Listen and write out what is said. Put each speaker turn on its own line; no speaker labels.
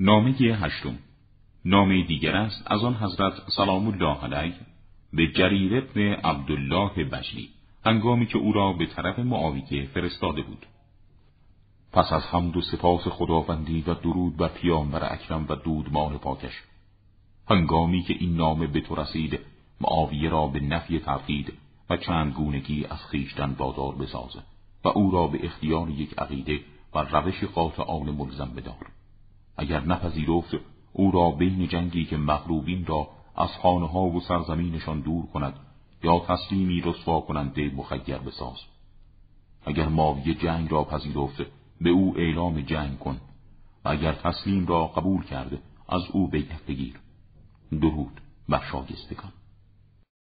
نامه هشتم. نامه دیگر است از آن حضرت سلام الله علیه به جریر ابن عبدالله بجلی هنگامی که او را به طرف معاویه فرستاده بود. پس از حمد و سپاس خداوندی و درود بر پیامبر اکرم و دودمان پاکش هنگامی که این نامه به تو رسید معاویه را به نفی تردید و چند گونگی از خیشتن بادار بسازه و او را به اختیار یک عقیده و روش قاطعان ملزم بدار. اگر نپذیرفت او را بین جنگی که مغلوبین را از خانه ها و سرزمینشان دور کند یا تسلیمی رسوا کننده مخیر بساز. اگر ماوی جنگ را پذیرفت به او اعلام جنگ کن. و اگر تسلیم را قبول کرده از او بیعت بگیر. درود بر شاگستگان.